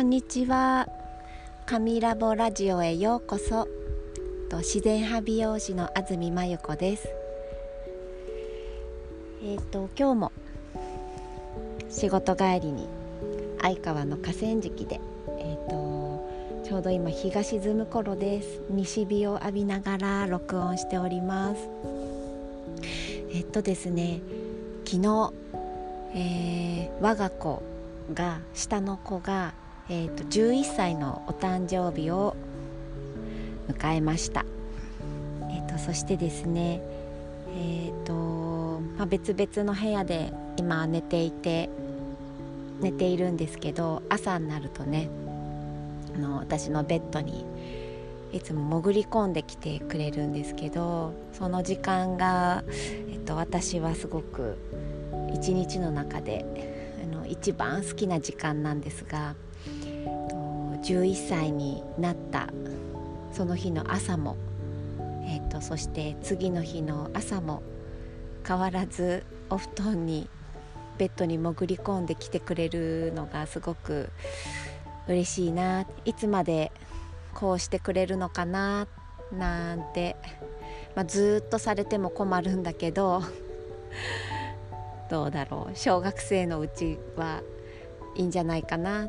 こんにちは。神ラボラジオへようこそ。と自然派美容師の安住真由子です。えっ、ー、と今日も仕事帰りに相川の河川敷でえっ、ー、とちょうど今日が沈む頃です。西日を浴びながら録音しております。えっとですね昨日、えー、我が子が下の子が、えーと、11歳のお誕生日を迎えました、えーと、そしてですねえーとまあ、別々の部屋で今寝ていて寝ているんですけど朝になるとねあの私のベッドにいつも潜り込んできてくれるんですけどその時間が、えっと、私はすごく一日の中であの一番好きな時間なんですが11歳になったその日の朝も、えーと、そして次の日の朝も変わらずお布団にベッドに潜り込んできてくれるのがすごく嬉しいないつまでこうしてくれるのかななんて、まあ、ずっとされても困るんだけどどうだろう小学生のうちはいいんじゃないかな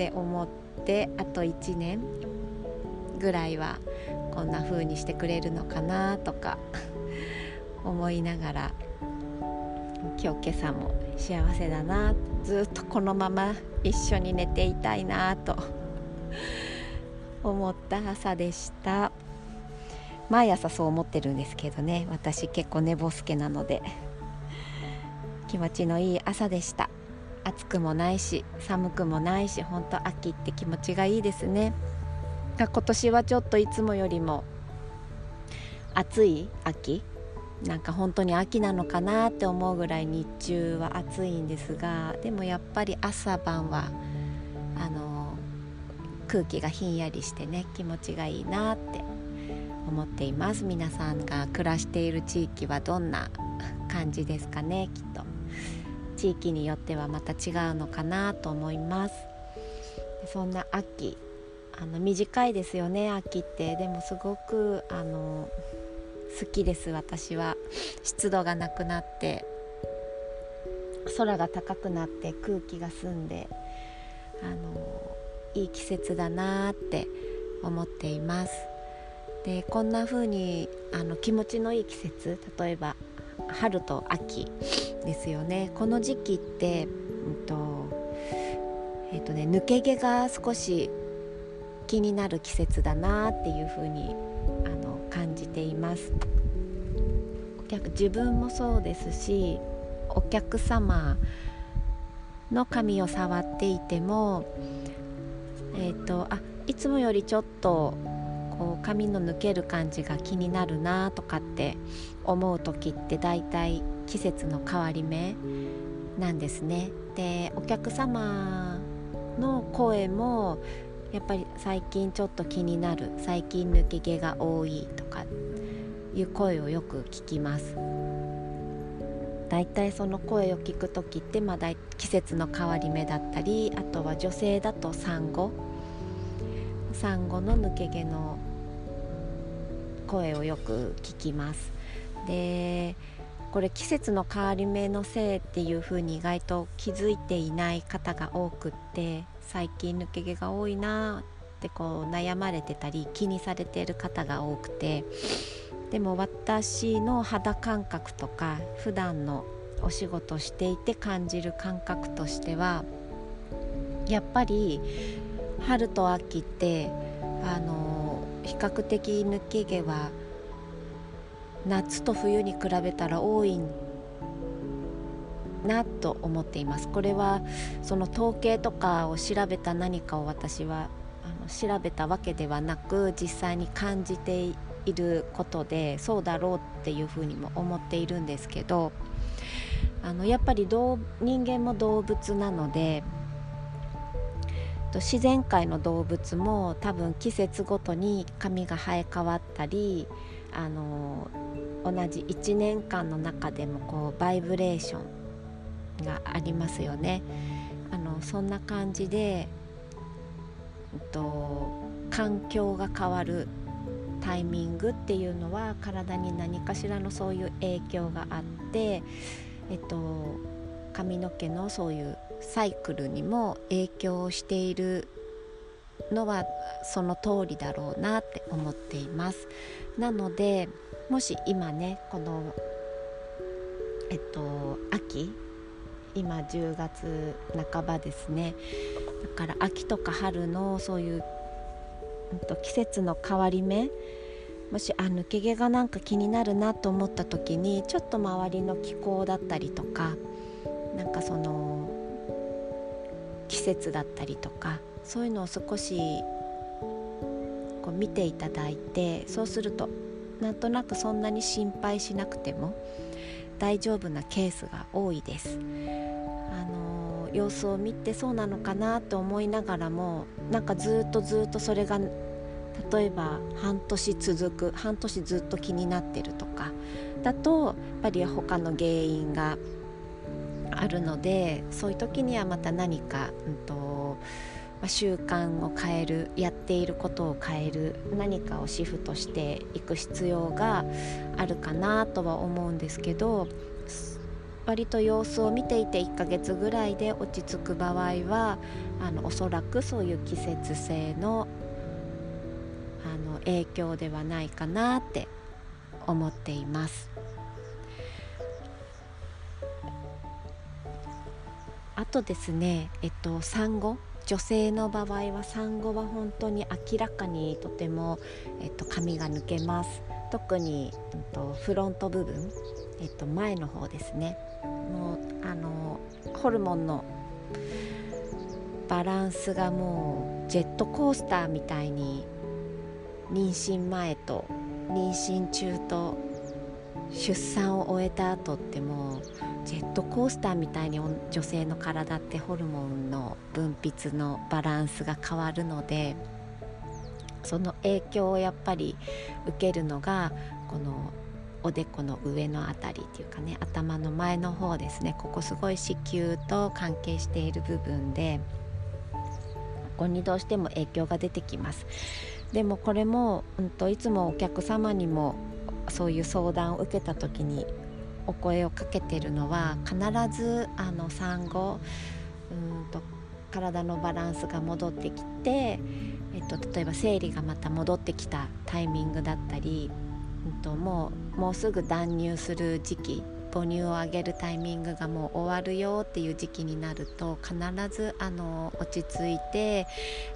って思ってあと1年ぐらいはこんな風にしてくれるのかなとか 思いながら今日今朝も幸せだなずっとこのまま一緒に寝ていたいなと 思った朝でした毎朝そう思ってるんですけどね私結構寝ぼすけなので。気持ちのいい朝でした暑くもないし寒くもないし本当秋って気持ちがいいですね。今年はちょっといつもよりも暑い秋？なんか本当に秋なのかなって思うぐらい日中は暑いんですがでもやっぱり朝晩はあの空気がひんやりしてね気持ちがいいなって思っています。皆さんが暮らしている地域はどんな感じですかねきっと。地域によってはまた違うのかなと思います。そんな秋あの短いですよね秋って。でもすごくあの好きです私は。湿度がなくなって空が高くなって空気が澄んであのいい季節だなって思っています。でこんな風にあに気持ちのいい季節例えば春と秋ですよね。この時期って、うんとえーとね、抜け毛が少し気になる季節だなっていうふうにあの感じています。自分もそうですしお客様の髪を触っていても、えーと、あいつもよりちょっと髪の抜ける感じが気になるなとかって思う時って大体季節の変わり目なんですね。でお客様の声もやっぱり最近ちょっと気になる最近抜け毛が多いとかいう声をよく聞きます。だいたいその声を聞く時ってまだ季節の変わり目だったりあとは女性だと産後産後の抜け毛の声をよく聞きます。でこれ季節の変わり目のせいっていう風に意外と気づいていない方が多くって最近抜け毛が多いなってこう悩まれてたり気にされてる方が多くてでも私の肌感覚とか普段のお仕事していて感じる感覚としてはやっぱり春と秋ってあの比較的抜け毛は夏と冬に比べたら多いなと思っています。これはその統計とかを調べた何かを私はあの調べたわけではなく実際に感じていることでそうだろうっていうふうにも思っているんですけどあのやっぱり人間も動物なので自然界の動物も多分季節ごとに髪が生え変わったりあの同じ1年間の中でもこうバイブレーションがありますよね。あのそんな感じでえっと環境が変わるタイミングっていうのは体に何かしらのそういう影響があって、えっと、髪の毛のそういうサイクルにも影響しているのはその通りだろうなって思っています。なのでもし今ねこのえっと秋今10月半ばですね。だから秋とか春のそういう、うん、と季節の変わり目もしあ抜け毛がなんか気になるなと思った時にちょっと周りの気候だったりとかなんかその季節だったりとかそういうのを少しこう見ていただいてそうするとなんとなくそんなに心配しなくても大丈夫なケースが多いです。あの様子を見てそうなのかなと思いながらもなんかずっとずっとそれが例えば半年続く半年ずっと気になってるとかだとやっぱり他の原因があるのでそういう時にはまた何か、うんとまあ、習慣を変えるやっていることを変える何かをシフトしていく必要があるかなとは思うんですけど割と様子を見ていて1ヶ月ぐらいで落ち着く場合はあのおそらくそういう季節性のあの影響ではないかなって思っています。あとですね、えっと、産後女性の場合は産後は本当に明らかにとても、えっと、髪が抜けます。特に、えっと、フロント部分、えっと、前の方ですね。もうあのホルモンのバランスがもうジェットコースターみたいに妊娠前と妊娠中と出産を終えた後ってもうジェットコースターみたいに女性の体ってホルモンの分泌のバランスが変わるのでその影響をやっぱり受けるのがこのおでこの上の辺りっていうかね頭の前の方ですね。ここすごい子宮と関係している部分でここにどうしても影響が出てきます。でもこれも、うんと、いつもお客様にもそういう相談を受けた時にお声をかけてるのは必ずあの産後うんと体のバランスが戻ってきて、えっと、例えば生理がまた戻ってきたタイミングだったり、うんと、もうもうすぐ断乳する時期母乳をあげるタイミングがもう終わるよっていう時期になると必ずあの落ち着いて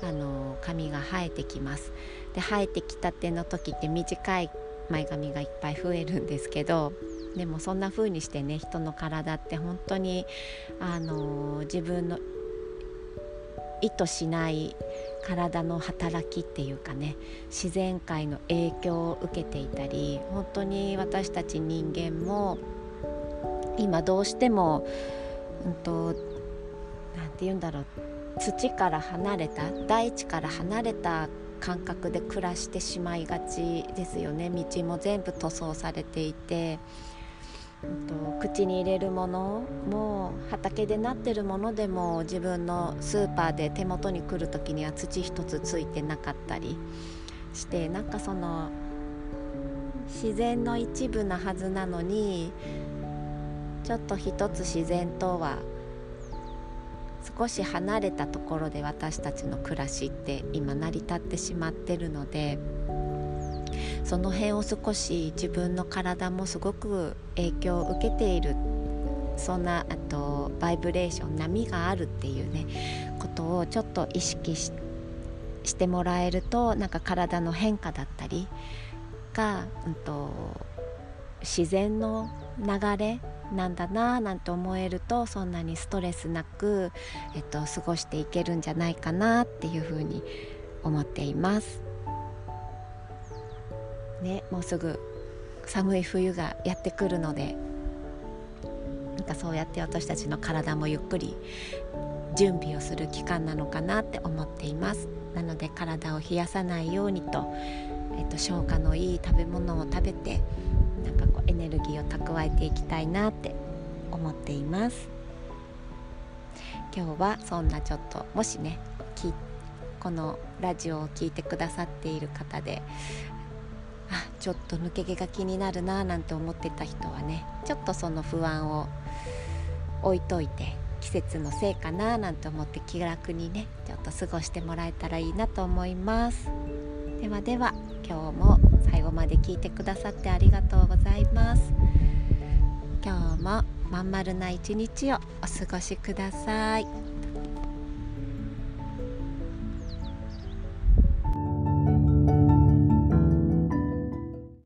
あの髪が生えてきます。で生えてきたての時って短い前髪がいっぱい増えるんですけどでもそんな風にしてね人の体って本当にあの自分の意図しない体の働きっていうかね自然界の影響を受けていたり本当に私たち人間も今どうしてもうんと何て言うんだろう土から離れた大地から離れた感覚で暮らしてしまいがちですよね。道も全部塗装されていて、口に入れるものも畑でなってるものでも自分のスーパーで手元に来る時には土一つついてなかったりしてなんかその自然の一部なはずなのにちょっと一つ自然とは少し離れたところで私たちの暮らしって今成り立ってしまってるのでその辺を少し自分の体もすごく影響を受けているそんなあとバイブレーション波があるっていうねことをちょっと意識してもらえるとなんか体の変化だったりが、うんと自然の流れなんだななんて思えるとそんなにストレスなく、えっと、過ごしていけるんじゃないかなっていうふうに思っています。ね、もうすぐ寒い冬がやってくるのでなんかそうやって私たちの体もゆっくり準備をする期間なのかなって思っています。なので体を冷やさないようにと、えっと、消化のいい食べ物を食べてなんかこうエネルギーを蓄えていきたいなって思っています。今日はそんなちょっともしねこのラジオを聴いてくださっている方でちょっと抜け毛が気になるななんて思ってた人はねちょっとその不安を置いといて季節のせいかななんて思って気楽にねちょっと過ごしてもらえたらいいなと思いますではでは今日も最後まで聞いてくださってありがとうございます今日もまん丸な一日をお過ごしください。